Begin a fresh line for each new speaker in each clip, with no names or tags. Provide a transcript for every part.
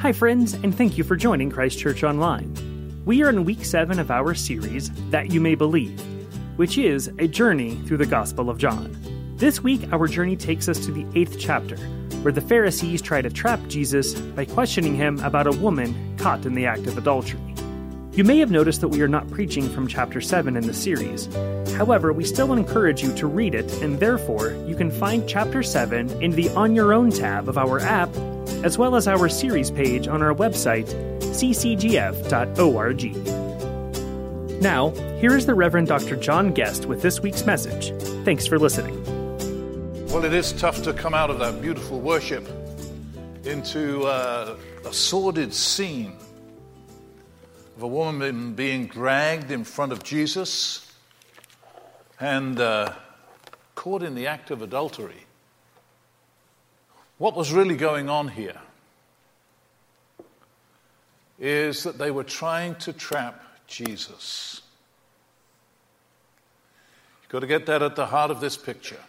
Hi, friends, and thank you for joining Christchurch Online. We are in week seven of our series, That You May Believe, which is a journey through the Gospel of John. This week, our journey takes us to the eighth chapter, where the Pharisees try to trap Jesus by questioning him about a woman caught in the act of adultery. You may have noticed that we are not preaching from chapter 7 in the series. However, we still encourage you to read it, and therefore, you can find chapter 7 in the On Your Own tab of our app as well as our series page on our website, ccgf.org. Now, here is the Reverend Dr. John Guest with this week's message. Thanks for listening.
Well, it is tough to come out of that beautiful worship into uh, a sordid scene of a woman being dragged in front of Jesus and uh, caught in the act of adultery. What was really going on here is that they were trying to trap Jesus. You've got to get that at the heart of this picture.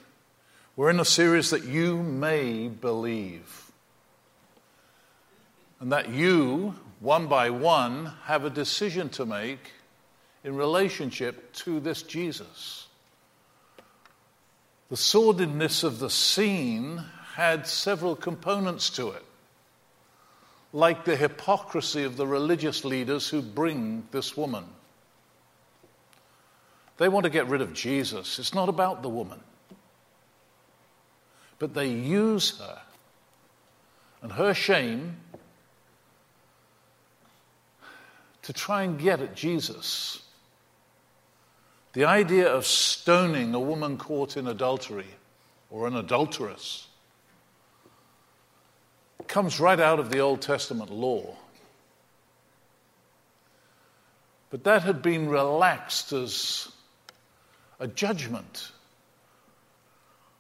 We're in a series that you may believe. And that you, one by one, have a decision to make in relationship to this Jesus. The sordidness of the scene had several components to it, like the hypocrisy of the religious leaders who bring this woman. They want to get rid of Jesus. It's not about the woman. But they use her and her shame to try and get at Jesus. The idea of stoning a woman caught in adultery or an adulteress comes right out of the Old Testament law. But that had been relaxed as a judgment.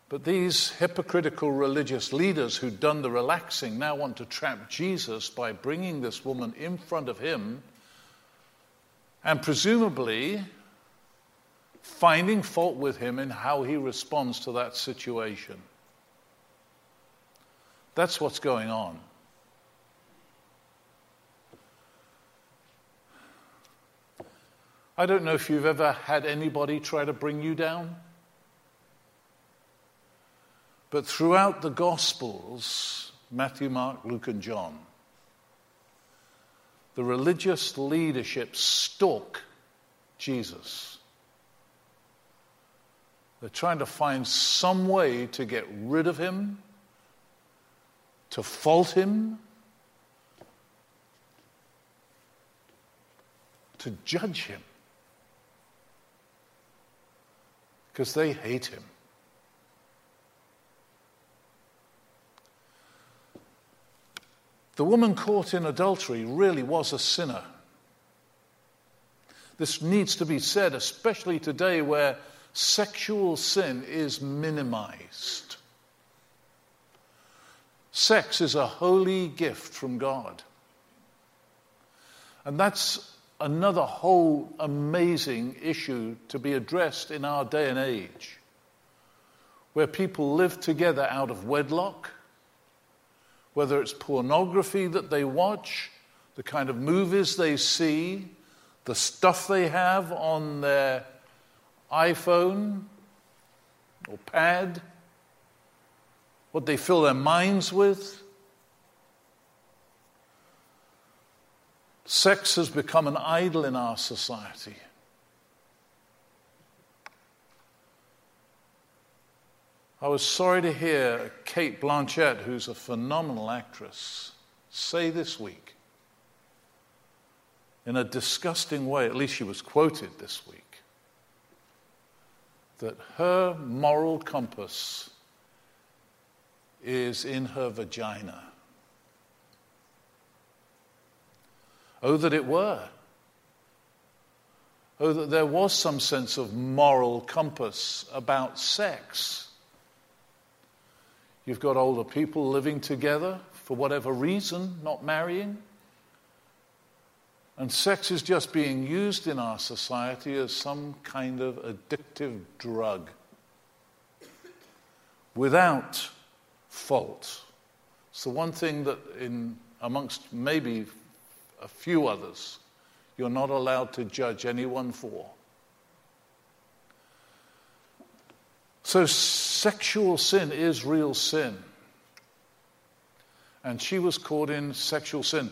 But these hypocritical religious leaders who'd done the relaxing now want to trap Jesus by bringing this woman in front of him and presumably finding fault with him in how he responds to that situation. That's what's going on. I don't know if you've ever had anybody try to bring you down. But throughout the Gospels, Matthew, Mark, Luke, and John, the religious leadership stalk Jesus. They're trying to find some way to get rid of him to fault him, to judge him, because they hate him. The woman caught in adultery really was a sinner. This needs to be said, especially today where sexual sin is minimized. Sex is a holy gift from God. And that's another whole amazing issue to be addressed in our day and age, where people live together out of wedlock, whether it's pornography that they watch, the kind of movies they see, the stuff they have on their iPhone or pad what they fill their minds with. Sex has become an idol in our society. I was sorry to hear Cate Blanchett, who's a phenomenal actress, say this week, in a disgusting way, at least she was quoted this week, that her moral compass is in her vagina. Oh, that it were. Oh, that there was some sense of moral compass about sex. You've got older people living together for whatever reason, not marrying. And sex is just being used in our society as some kind of addictive drug without fault. The one thing that in amongst maybe a few others, you're not allowed to judge anyone for. So, sexual sin is real sin. And she was caught in sexual sin.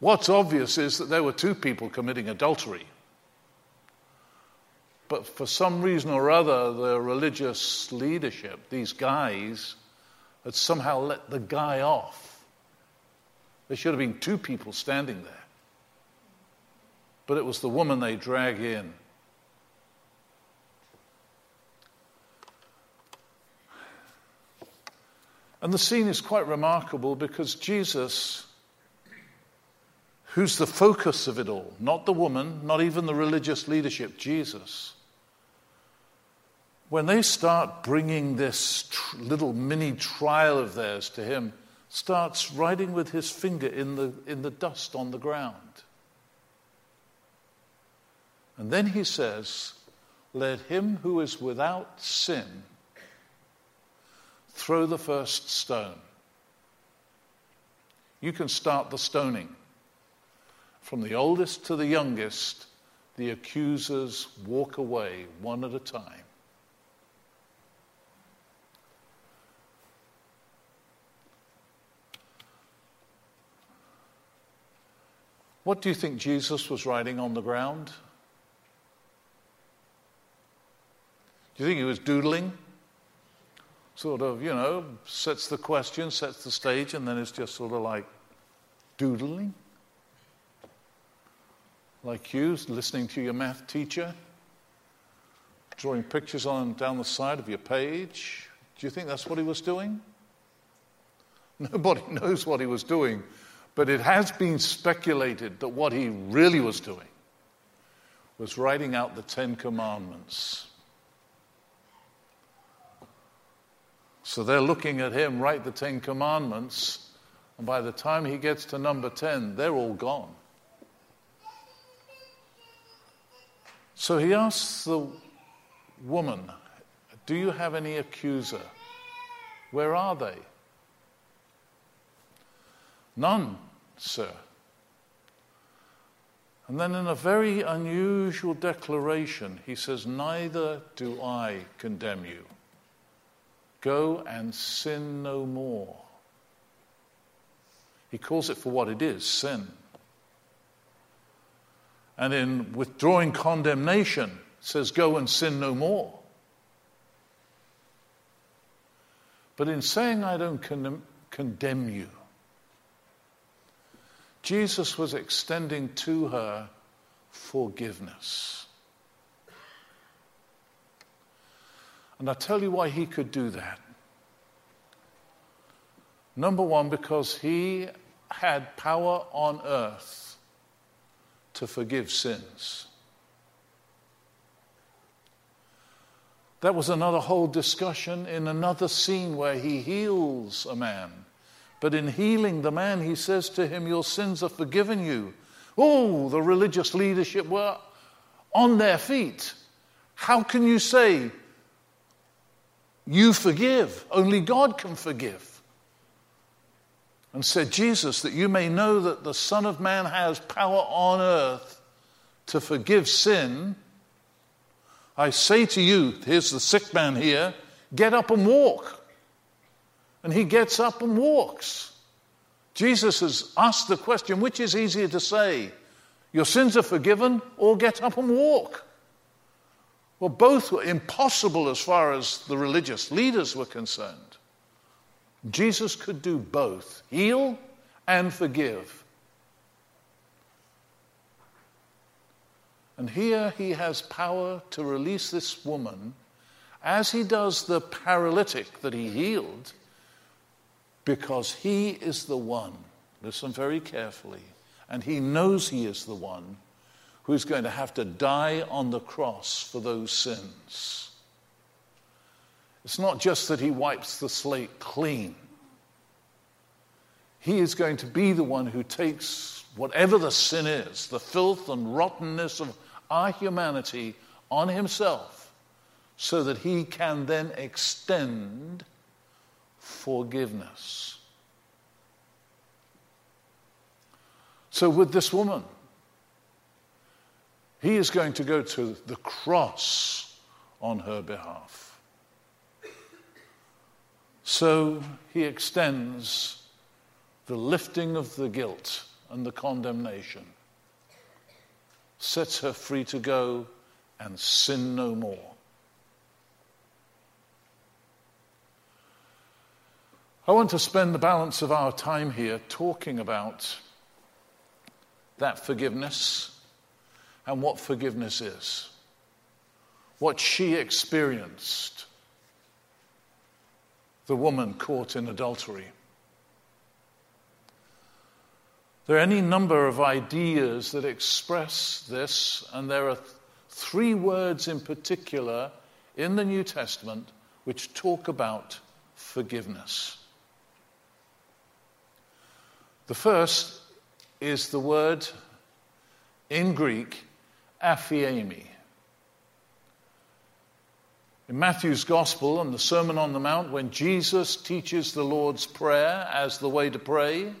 What's obvious is that there were two people committing adultery. But for some reason or other, the religious leadership, these guys, had somehow let the guy off. There should have been two people standing there. But it was the woman they drag in. And the scene is quite remarkable because Jesus, who's the focus of it all, not the woman, not even the religious leadership, Jesus, when they start bringing this tr- little mini trial of theirs to him, starts writing with his finger in the, in the dust on the ground. And then he says, Let him who is without sin throw the first stone. You can start the stoning. From the oldest to the youngest, the accusers walk away one at a time. What do you think Jesus was writing on the ground? Do you think he was doodling? sort of, you know, sets the question, sets the stage, and then it's just sort of like doodling. Like you, listening to your math teacher, drawing pictures on down the side of your page. Do you think that's what he was doing? Nobody knows what he was doing, but it has been speculated that what he really was doing was writing out the Ten Commandments. So they're looking at him write the Ten Commandments, and by the time he gets to number 10, they're all gone. So he asks the woman, Do you have any accuser? Where are they? None, sir. And then, in a very unusual declaration, he says, Neither do I condemn you. Go and sin no more. He calls it for what it is sin. And in withdrawing condemnation, says, Go and sin no more. But in saying, I don't con- condemn you, Jesus was extending to her forgiveness. And I tell you why he could do that. Number one, because he had power on earth to forgive sins. That was another whole discussion in another scene where he heals a man. But in healing the man, he says to him, Your sins are forgiven you. Oh, the religious leadership were on their feet. How can you say you forgive. Only God can forgive. And said, Jesus, that you may know that the Son of Man has power on earth to forgive sin. I say to you, here's the sick man here, get up and walk. And he gets up and walks. Jesus has asked the question which is easier to say? Your sins are forgiven, or get up and walk? Well, both were impossible as far as the religious leaders were concerned. Jesus could do both heal and forgive. And here he has power to release this woman as he does the paralytic that he healed, because he is the one. Listen very carefully. And he knows he is the one who's going to have to die on the cross for those sins. It's not just that he wipes the slate clean. He is going to be the one who takes whatever the sin is, the filth and rottenness of our humanity, on himself, so that he can then extend forgiveness. So, with this woman, he is going to go to the cross on her behalf. So, he extends the lifting of the guilt and the condemnation, sets her free to go and sin no more. I want to spend the balance of our time here talking about that forgiveness and what forgiveness is, what she experienced, the woman caught in adultery. There are any number of ideas that express this, and there are th- three words in particular in the New Testament which talk about forgiveness. The first is the word in Greek, aphiemi. In Matthew's Gospel and the Sermon on the Mount, when Jesus teaches the Lord's Prayer as the way to pray,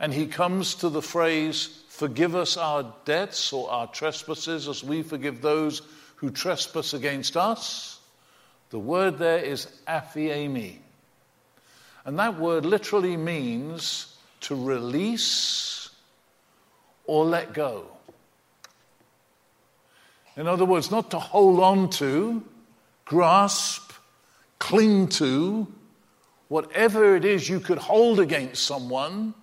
and he comes to the phrase, Forgive us our debts or our trespasses as we forgive those who trespass against us, the word there is aphiemi. And that word literally means to release or let go. In other words, not to hold on to, grasp, cling to, whatever it is you could hold against someone,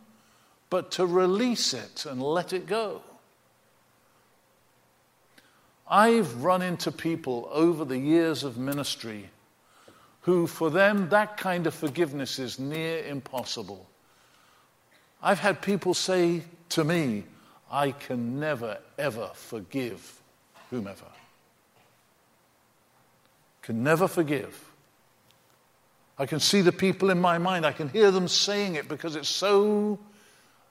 but to release it and let it go. I've run into people over the years of ministry who, for them, that kind of forgiveness is near impossible. I've had people say to me, I can never, ever forgive whomever. Can never forgive. I can see the people in my mind. I can hear them saying it because it's so,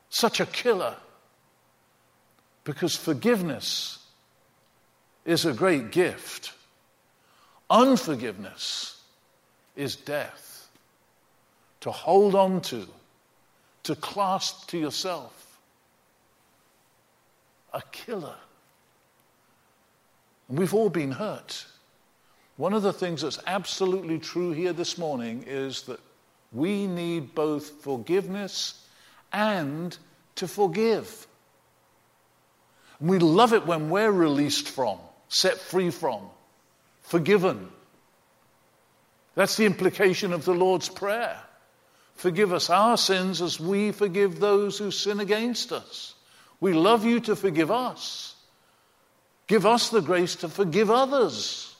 such a killer. Because forgiveness is a great gift, unforgiveness is death. To hold on to to clasp to yourself. A killer. And we've all been hurt. One of the things that's absolutely true here this morning is that we need both forgiveness and to forgive. And we love it when we're released from, set free from, forgiven. That's the implication of the Lord's Prayer. Forgive us our sins as we forgive those who sin against us. We love you to forgive us. Give us the grace to forgive others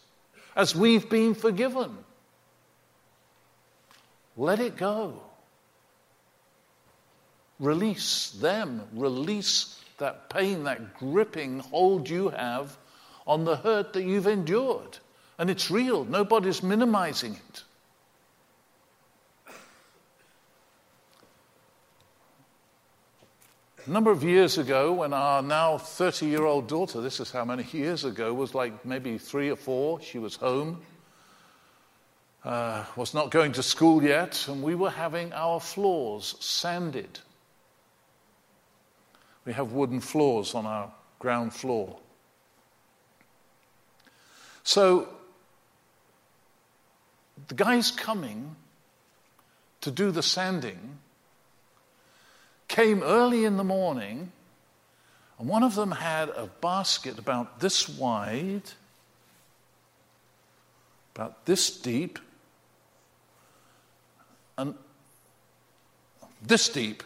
as we've been forgiven. Let it go. Release them. Release that pain, that gripping hold you have on the hurt that you've endured. And it's real. Nobody's minimizing it. A number of years ago, when our now 30 year old daughter, this is how many years ago, was like maybe three or four, she was home, uh, was not going to school yet, and we were having our floors sanded. We have wooden floors on our ground floor. So the guy's coming to do the sanding came early in the morning, and one of them had a basket about this wide, about this deep, and this deep.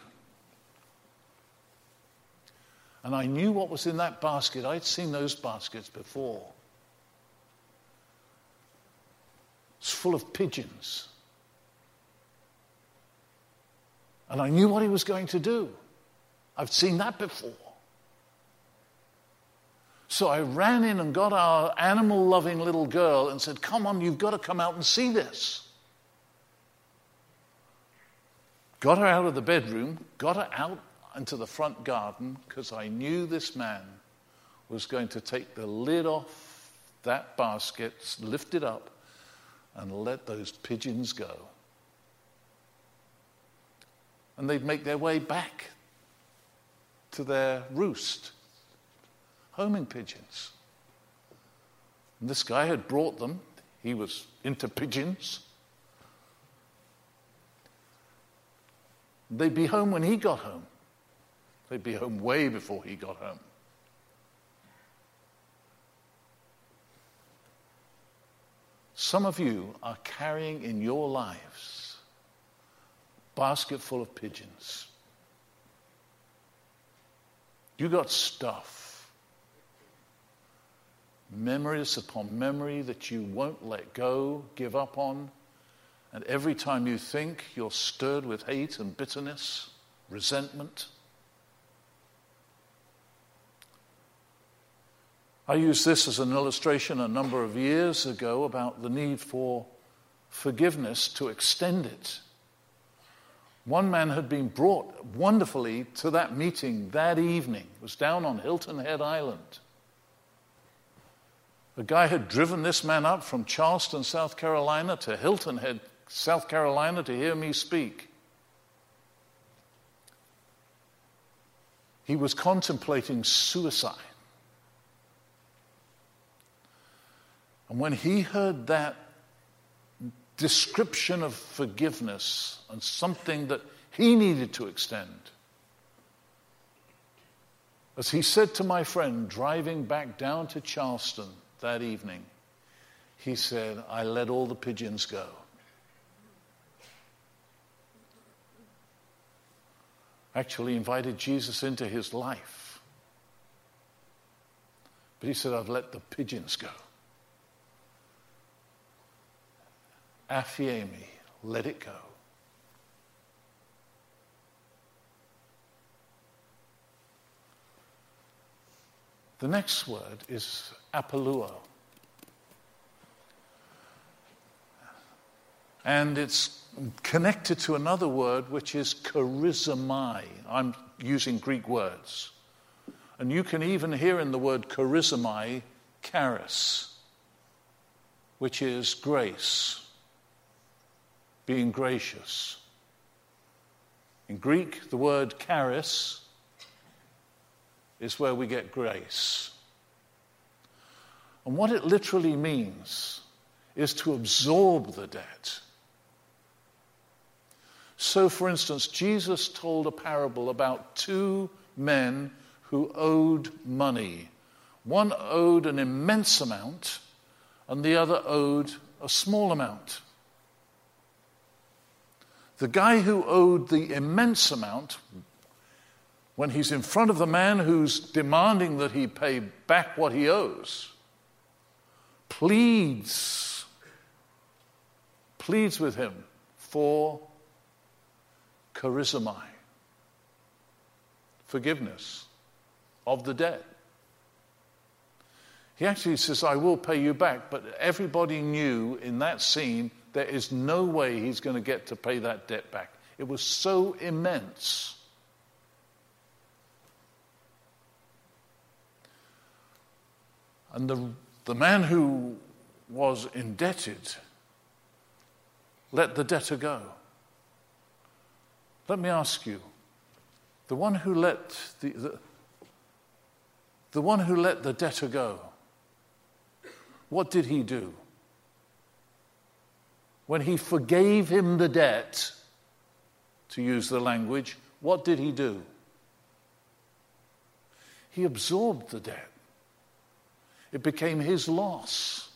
And I knew what was in that basket. I'd seen those baskets before. It's full of pigeons. And I knew what he was going to do. I've seen that before. So I ran in and got our animal loving little girl and said, Come on, you've got to come out and see this. Got her out of the bedroom, got her out into the front garden because I knew this man was going to take the lid off that basket, lift it up, and let those pigeons go and they'd make their way back to their roost, homing pigeons. And this guy had brought them, he was into pigeons. They'd be home when he got home. They'd be home way before he got home. Some of you are carrying in your lives basket full of pigeons. You got stuff. Memories upon memory that you won't let go, give up on. And every time you think, you're stirred with hate and bitterness, resentment. I used this as an illustration a number of years ago about the need for forgiveness to extend it. One man had been brought wonderfully to that meeting that evening, it was down on Hilton Head Island. The guy had driven this man up from Charleston, South Carolina to Hilton Head, South Carolina to hear me speak. He was contemplating suicide. And when he heard that description of forgiveness and something that he needed to extend, as he said to my friend driving back down to Charleston that evening, he said, I let all the pigeons go. Actually, invited Jesus into his life. But he said, I've let the pigeons go. Aphiemi, let it go. The next word is apoluo. And it's connected to another word which is charizomai. I'm using Greek words. And you can even hear in the word charizomai, charis, which is grace being gracious. In Greek, the word charis is where we get grace. And what it literally means is to absorb the debt. So, for instance, Jesus told a parable about two men who owed money. One owed an immense amount, and the other owed a small amount. The guy who owed the immense amount, when he's in front of the man who's demanding that he pay back what he owes, pleads, pleads with him for charizomai, forgiveness of the debt. He actually says, I will pay you back, but everybody knew in that scene there is no way he's going to get to pay that debt back. It was so immense. And the, the man who was indebted let the debtor go. Let me ask you the one who let the, the, the one who let the debtor go, what did he do? When he forgave him the debt, to use the language, what did he do? He absorbed the debt. It became his loss.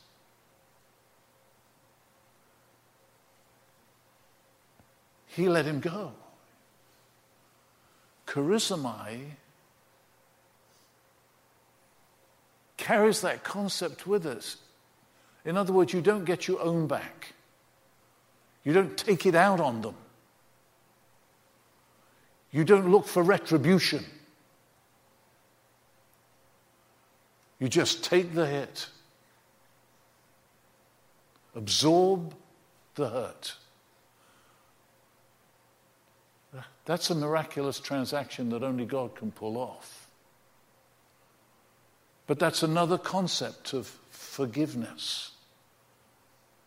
He let him go. Charizomai carries that concept with us. In other words, you don't get your own back. You don't take it out on them. You don't look for retribution. You just take the hit, absorb the hurt. That's a miraculous transaction that only God can pull off. But that's another concept of forgiveness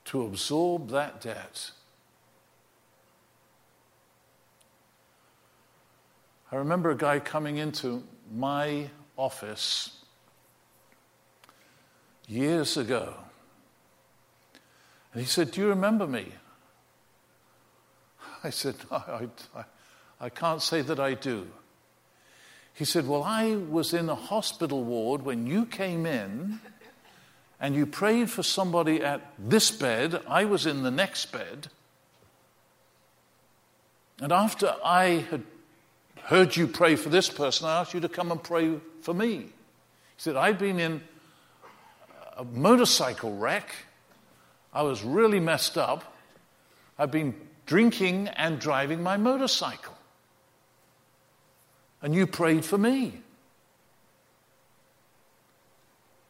to absorb that debt I remember a guy coming into my office years ago. And he said, Do you remember me? I said, I, I, I can't say that I do. He said, Well, I was in a hospital ward when you came in and you prayed for somebody at this bed. I was in the next bed. And after I had heard you pray for this person, I asked you to come and pray for me. He said, I'd been in a motorcycle wreck. I was really messed up. I've been drinking and driving my motorcycle. And you prayed for me.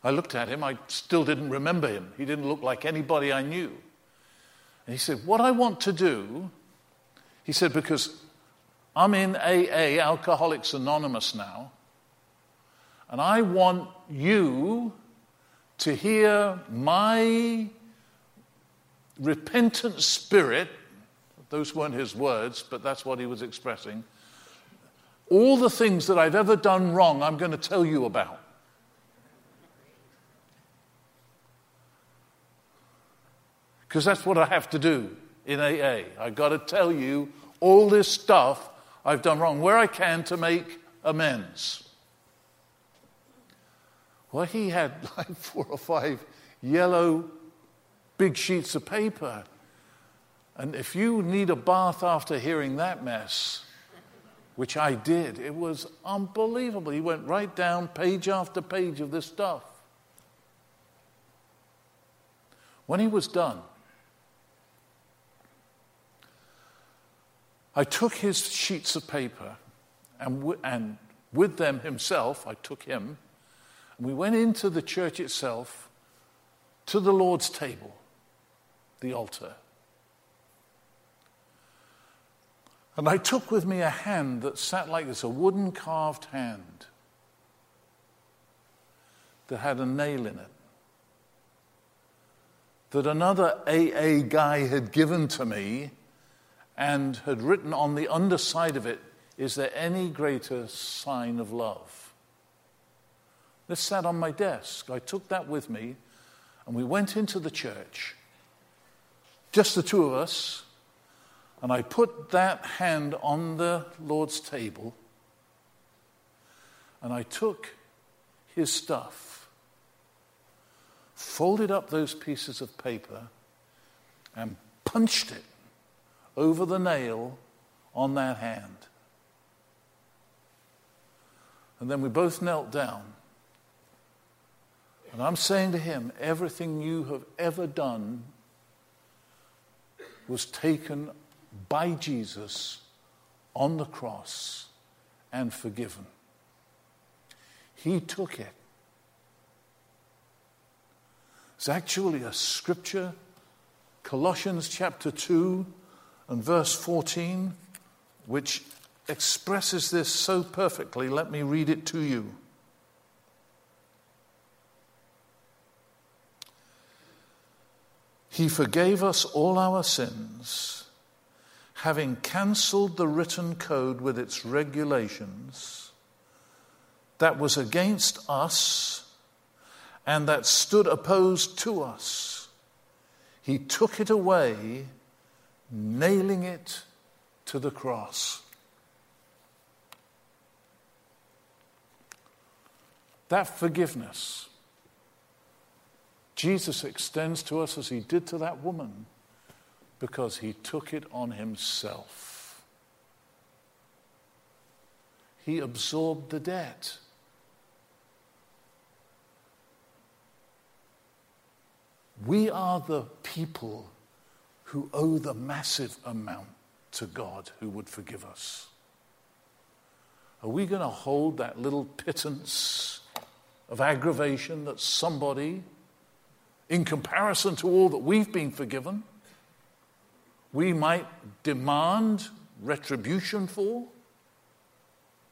I looked at him. I still didn't remember him. He didn't look like anybody I knew. And he said, What I want to do, he said, because I'm in AA, Alcoholics Anonymous now, and I want you to hear my repentant spirit. Those weren't his words, but that's what he was expressing. All the things that I've ever done wrong, I'm going to tell you about. Because that's what I have to do in AA. I've got to tell you all this stuff I've done wrong, where I can to make amends. Well, he had like four or five yellow big sheets of paper. And if you need a bath after hearing that mess, which I did, it was unbelievable. He went right down page after page of this stuff. When he was done, I took his sheets of paper and, w- and with them himself, I took him, and we went into the church itself to the Lord's table, the altar. And I took with me a hand that sat like this, a wooden carved hand that had a nail in it. That another AA guy had given to me and had written on the underside of it, Is there any greater sign of love? This sat on my desk. I took that with me and we went into the church, just the two of us, and I put that hand on the Lord's table and I took his stuff, folded up those pieces of paper, and punched it over the nail on that hand. And then we both knelt down. And I'm saying to him, everything you have ever done was taken by Jesus on the cross and forgiven. He took it. It's actually a scripture, Colossians chapter 2 and verse 14, which expresses this so perfectly. Let me read it to you. He forgave us all our sins, having cancelled the written code with its regulations that was against us and that stood opposed to us. He took it away nailing it to the cross. That forgiveness Jesus extends to us as he did to that woman because he took it on himself. He absorbed the debt. We are the people who owe the massive amount to God who would forgive us? Are we going to hold that little pittance of aggravation that somebody, in comparison to all that we've been forgiven, we might demand retribution for?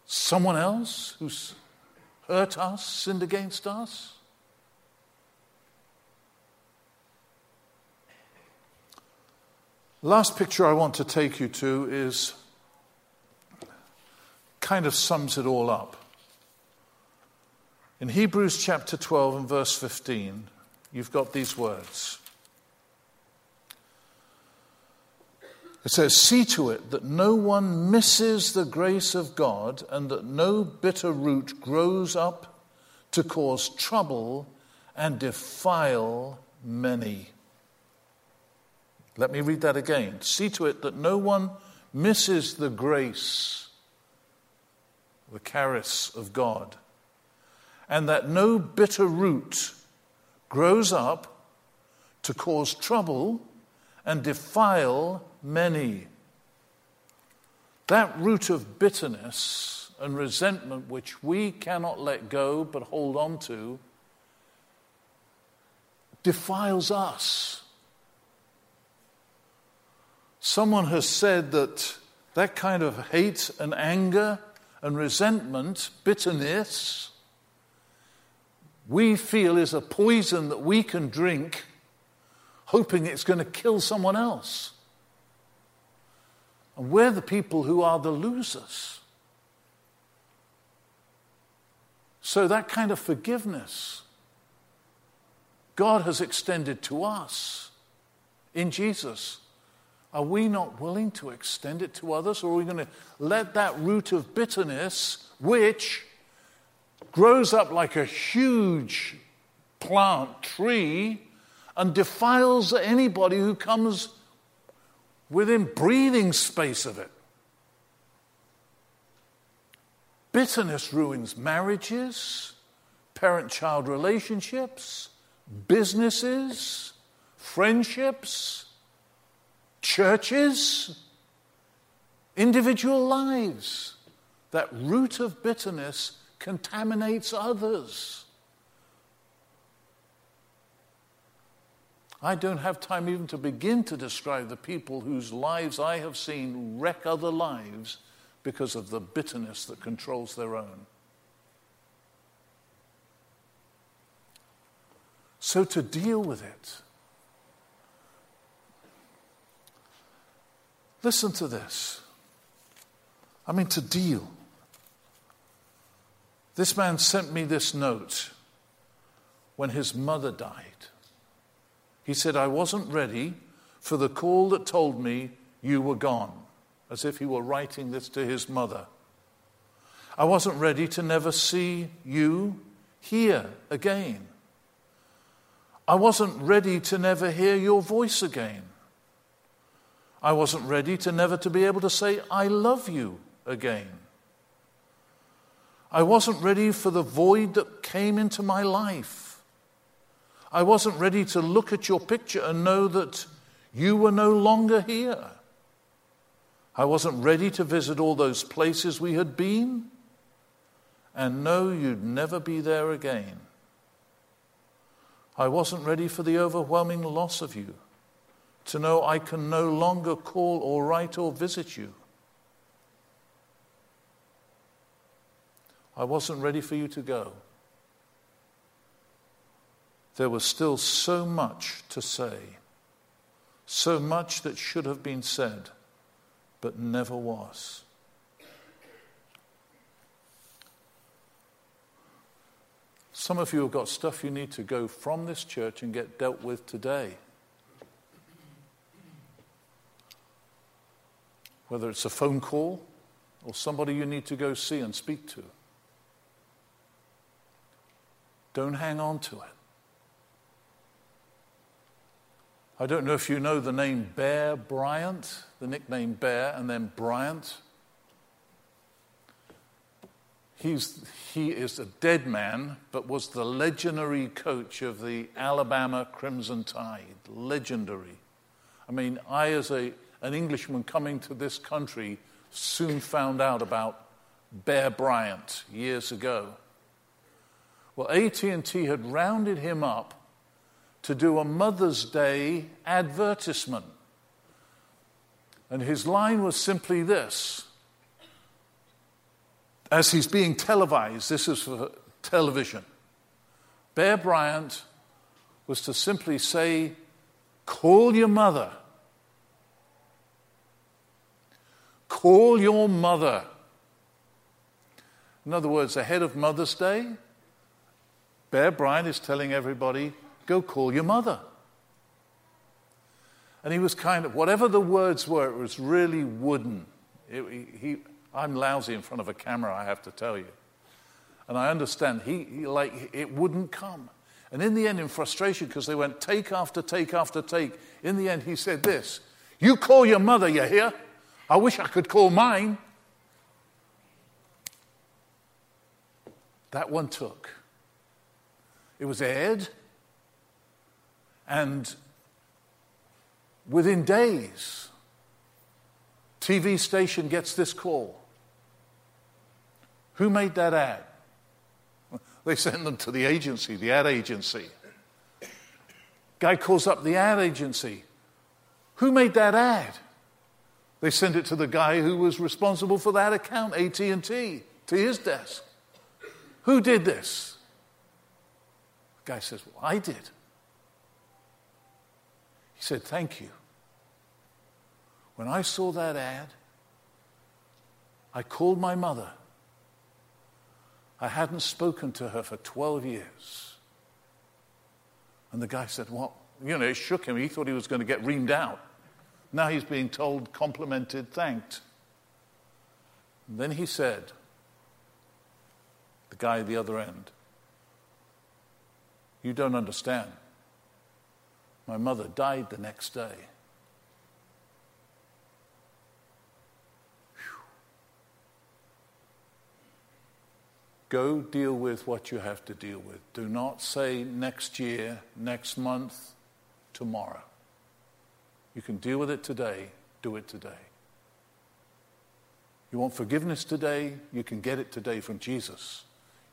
Someone else who's hurt us, sinned against us? Last picture I want to take you to is kind of sums it all up. In Hebrews chapter 12 and verse 15, you've got these words. It says, See to it that no one misses the grace of God and that no bitter root grows up to cause trouble and defile many. Let me read that again. See to it that no one misses the grace, the charis of God, and that no bitter root grows up to cause trouble and defile many. That root of bitterness and resentment, which we cannot let go but hold on to, defiles us. Someone has said that that kind of hate and anger and resentment, bitterness, we feel is a poison that we can drink, hoping it's going to kill someone else. And we're the people who are the losers. So, that kind of forgiveness God has extended to us in Jesus. Are we not willing to extend it to others, or are we going to let that root of bitterness, which grows up like a huge plant tree and defiles anybody who comes within breathing space of it. Bitterness ruins marriages, parent child relationships, businesses, friendships, churches, individual lives. That root of bitterness contaminates others. I don't have time even to begin to describe the people whose lives I have seen wreck other lives because of the bitterness that controls their own. So, to deal with it, listen to this. I mean, to deal. This man sent me this note when his mother died. He said, I wasn't ready for the call that told me you were gone, as if he were writing this to his mother. I wasn't ready to never see you here again. I wasn't ready to never hear your voice again. I wasn't ready to never to be able to say, I love you again. I wasn't ready for the void that came into my life. I wasn't ready to look at your picture and know that you were no longer here. I wasn't ready to visit all those places we had been and know you'd never be there again. I wasn't ready for the overwhelming loss of you, to know I can no longer call or write or visit you. I wasn't ready for you to go there was still so much to say, so much that should have been said, but never was. Some of you have got stuff you need to go from this church and get dealt with today. Whether it's a phone call or somebody you need to go see and speak to. Don't hang on to it. I don't know if you know the name Bear Bryant, the nickname Bear, and then Bryant. He's, he is a dead man, but was the legendary coach of the Alabama Crimson Tide. Legendary. I mean, I, as a, an Englishman coming to this country, soon found out about Bear Bryant years ago. Well, AT&T had rounded him up to do a Mother's Day advertisement. And his line was simply this as he's being televised, this is for television. Bear Bryant was to simply say, Call your mother. Call your mother. In other words, ahead of Mother's Day, Bear Bryant is telling everybody, go call your mother. And he was kind of, whatever the words were, it was really wooden. It, he, I'm lousy in front of a camera, I have to tell you. And I understand, he, he like, it wouldn't come. And in the end, in frustration, because they went take after take after take, in the end, he said this You call your mother, you hear? I wish I could call mine. That one took. It was aired, and within days, TV station gets this call. Who made that ad? They send them to the agency, the ad agency. Guy calls up the ad agency. Who made that ad? They send it to the guy who was responsible for that account, AT&T, to his desk. Who did this? The guy says, Well, I did. He said, Thank you. When I saw that ad, I called my mother. I hadn't spoken to her for 12 years. And the guy said, What? You know, it shook him. He thought he was going to get reamed out. Now he's being told, complimented, thanked. And then he said, the guy at the other end, You don't understand. My mother died the next day. Go deal with what you have to deal with. Do not say next year, next month, tomorrow. You can deal with it today, do it today. You want forgiveness today, you can get it today from Jesus.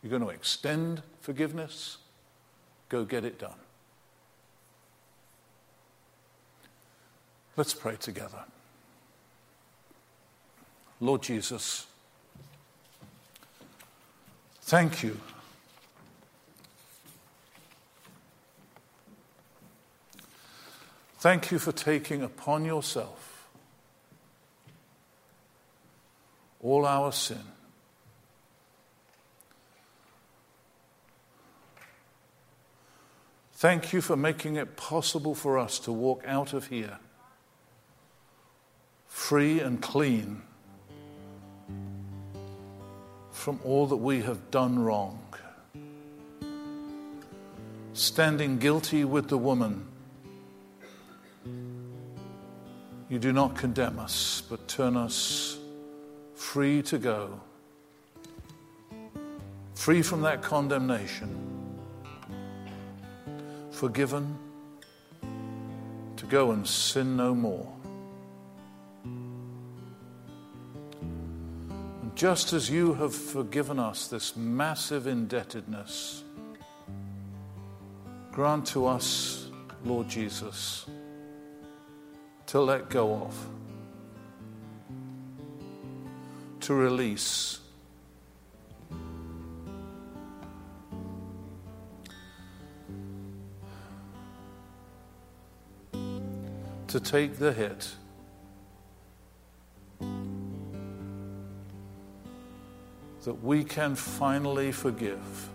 You're going to extend forgiveness, go get it done. Let's pray together. Lord Jesus, Thank you. Thank you for taking upon yourself all our sin. Thank you for making it possible for us to walk out of here free and clean from all that we have done wrong. Standing guilty with the woman, you do not condemn us, but turn us free to go, free from that condemnation, forgiven to go and sin no more. And just as you have forgiven us this massive indebtedness, grant to us, Lord Jesus, to let go of, to release. To take the hit that we can finally forgive.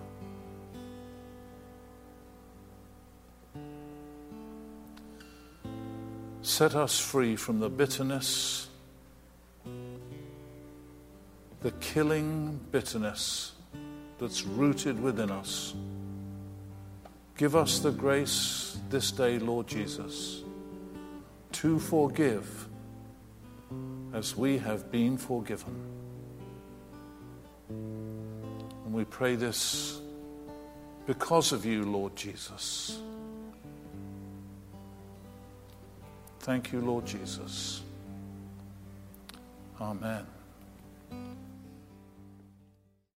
Set us free from the bitterness, the killing bitterness that's rooted within us. Give us the grace this day, Lord Jesus, to forgive as we have been forgiven. And we pray this because of you, Lord Jesus. Thank you, Lord Jesus. Amen.